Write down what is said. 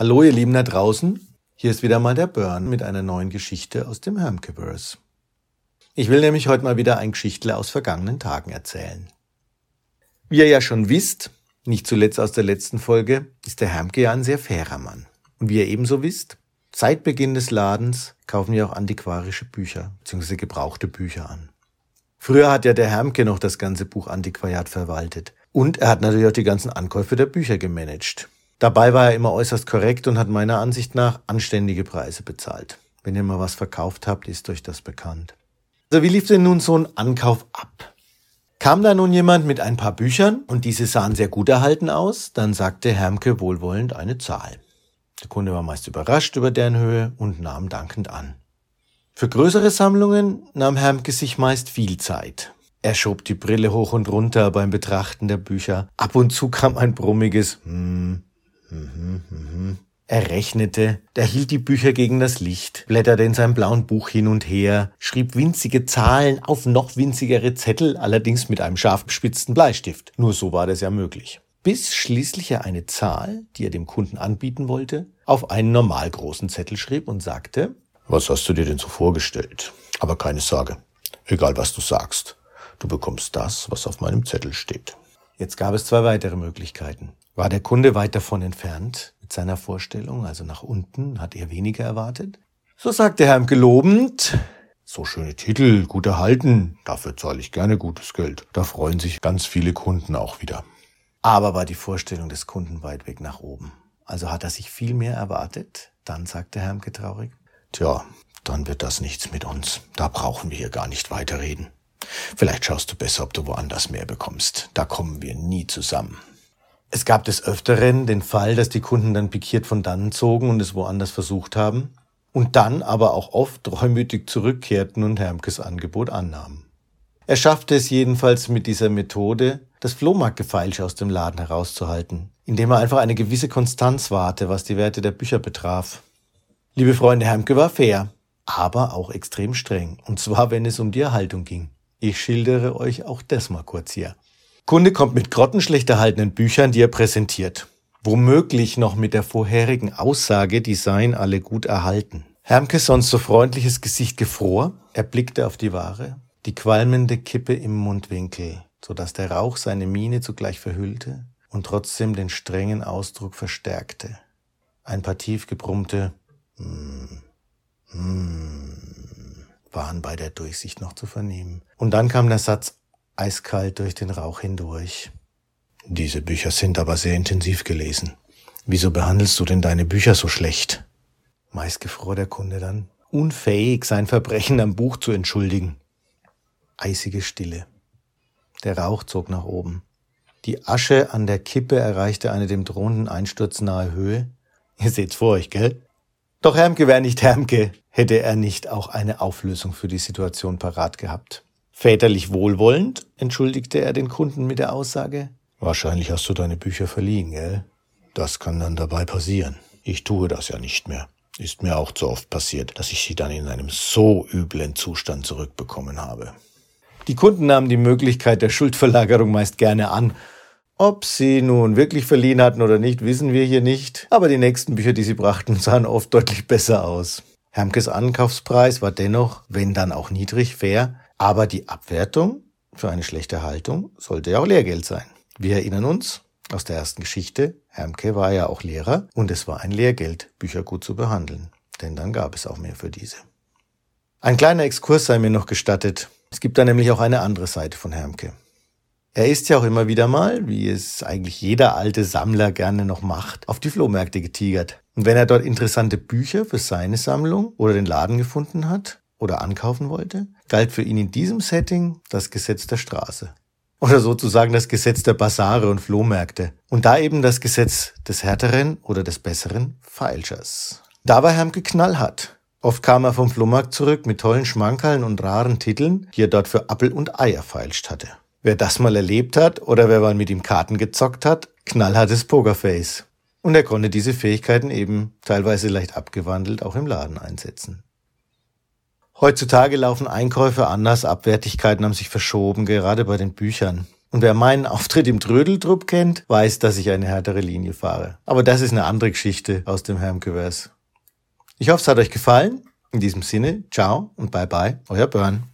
Hallo ihr Lieben da draußen, hier ist wieder mal der Burn mit einer neuen Geschichte aus dem Hermkeverse. Ich will nämlich heute mal wieder ein Geschichtle aus vergangenen Tagen erzählen. Wie ihr ja schon wisst, nicht zuletzt aus der letzten Folge, ist der Hermke ja ein sehr fairer Mann. Und wie ihr ebenso wisst, seit Beginn des Ladens kaufen wir auch antiquarische Bücher bzw. gebrauchte Bücher an. Früher hat ja der Hermke noch das ganze Buch Antiquariat verwaltet. Und er hat natürlich auch die ganzen Ankäufe der Bücher gemanagt. Dabei war er immer äußerst korrekt und hat meiner Ansicht nach anständige Preise bezahlt. Wenn ihr mal was verkauft habt, ist euch das bekannt. Also wie lief denn nun so ein Ankauf ab? Kam da nun jemand mit ein paar Büchern und diese sahen sehr gut erhalten aus, dann sagte Hermke wohlwollend eine Zahl. Der Kunde war meist überrascht über deren Höhe und nahm dankend an. Für größere Sammlungen nahm Hermke sich meist viel Zeit. Er schob die Brille hoch und runter beim Betrachten der Bücher. Ab und zu kam ein brummiges hm, Mhm. Er rechnete, er hielt die Bücher gegen das Licht, blätterte in seinem blauen Buch hin und her, schrieb winzige Zahlen auf noch winzigere Zettel, allerdings mit einem scharf gespitzten Bleistift. Nur so war das ja möglich. Bis schließlich er eine Zahl, die er dem Kunden anbieten wollte, auf einen normal großen Zettel schrieb und sagte, Was hast du dir denn so vorgestellt? Aber keine Sorge, egal was du sagst, du bekommst das, was auf meinem Zettel steht. Jetzt gab es zwei weitere Möglichkeiten. War der Kunde weit davon entfernt mit seiner Vorstellung, also nach unten, hat er weniger erwartet? So sagte Herr gelobend, so schöne Titel, gut erhalten, dafür zahle ich gerne gutes Geld. Da freuen sich ganz viele Kunden auch wieder. Aber war die Vorstellung des Kunden weit weg nach oben. Also hat er sich viel mehr erwartet? Dann sagte Hermke traurig. Tja, dann wird das nichts mit uns. Da brauchen wir hier gar nicht weiterreden. Vielleicht schaust du besser, ob du woanders mehr bekommst. Da kommen wir nie zusammen. Es gab des Öfteren den Fall, dass die Kunden dann pikiert von dannen zogen und es woanders versucht haben und dann aber auch oft reumütig zurückkehrten und Hermkes Angebot annahmen. Er schaffte es jedenfalls mit dieser Methode, das Flohmarktgefeilsche aus dem Laden herauszuhalten, indem er einfach eine gewisse Konstanz wahrte, was die Werte der Bücher betraf. Liebe Freunde, Hermke war fair, aber auch extrem streng, und zwar wenn es um die Erhaltung ging. Ich schildere euch auch das mal kurz hier. Kunde kommt mit grottenschlecht erhaltenen Büchern, die er präsentiert. Womöglich noch mit der vorherigen Aussage, die seien alle gut erhalten. Hermkes sonst so freundliches Gesicht gefror, er blickte auf die Ware, die qualmende Kippe im Mundwinkel, so dass der Rauch seine Miene zugleich verhüllte und trotzdem den strengen Ausdruck verstärkte. Ein paar tief gebrummte mm, mm, waren bei der Durchsicht noch zu vernehmen. Und dann kam der Satz eiskalt durch den Rauch hindurch. Diese Bücher sind aber sehr intensiv gelesen. Wieso behandelst du denn deine Bücher so schlecht? Meist gefror der Kunde dann, unfähig, sein Verbrechen am Buch zu entschuldigen. Eisige Stille. Der Rauch zog nach oben. Die Asche an der Kippe erreichte eine dem drohenden Einsturz nahe Höhe. Ihr seht's vor euch, gell? Doch Hermke wäre nicht Hermke, hätte er nicht auch eine Auflösung für die Situation parat gehabt. Väterlich wohlwollend entschuldigte er den Kunden mit der Aussage, Wahrscheinlich hast du deine Bücher verliehen, gell? Das kann dann dabei passieren. Ich tue das ja nicht mehr. Ist mir auch zu oft passiert, dass ich sie dann in einem so üblen Zustand zurückbekommen habe. Die Kunden nahmen die Möglichkeit der Schuldverlagerung meist gerne an. Ob sie nun wirklich verliehen hatten oder nicht, wissen wir hier nicht, aber die nächsten Bücher, die sie brachten, sahen oft deutlich besser aus. Hermkes Ankaufspreis war dennoch, wenn dann auch niedrig, fair, aber die Abwertung für eine schlechte Haltung sollte ja auch Lehrgeld sein. Wir erinnern uns aus der ersten Geschichte, Hermke war ja auch Lehrer und es war ein Lehrgeld, Bücher gut zu behandeln, denn dann gab es auch mehr für diese. Ein kleiner Exkurs sei mir noch gestattet. Es gibt da nämlich auch eine andere Seite von Hermke. Er ist ja auch immer wieder mal, wie es eigentlich jeder alte Sammler gerne noch macht, auf die Flohmärkte getigert. Und wenn er dort interessante Bücher für seine Sammlung oder den Laden gefunden hat, oder ankaufen wollte, galt für ihn in diesem Setting das Gesetz der Straße. Oder sozusagen das Gesetz der Basare und Flohmärkte. Und da eben das Gesetz des härteren oder des besseren Feilschers. Da war Hermke knallhart. Oft kam er vom Flohmarkt zurück mit tollen Schmankerln und raren Titeln, die er dort für Appel und Eier feilscht hatte. Wer das mal erlebt hat oder wer mal mit ihm Karten gezockt hat, knallhartes Pokerface. Und er konnte diese Fähigkeiten eben teilweise leicht abgewandelt auch im Laden einsetzen. Heutzutage laufen Einkäufe anders, Abwertigkeiten haben sich verschoben, gerade bei den Büchern. Und wer meinen Auftritt im Trödeltrupp kennt, weiß, dass ich eine härtere Linie fahre. Aber das ist eine andere Geschichte aus dem Hermkevers. Ich hoffe, es hat euch gefallen. In diesem Sinne, ciao und bye bye, euer Börn.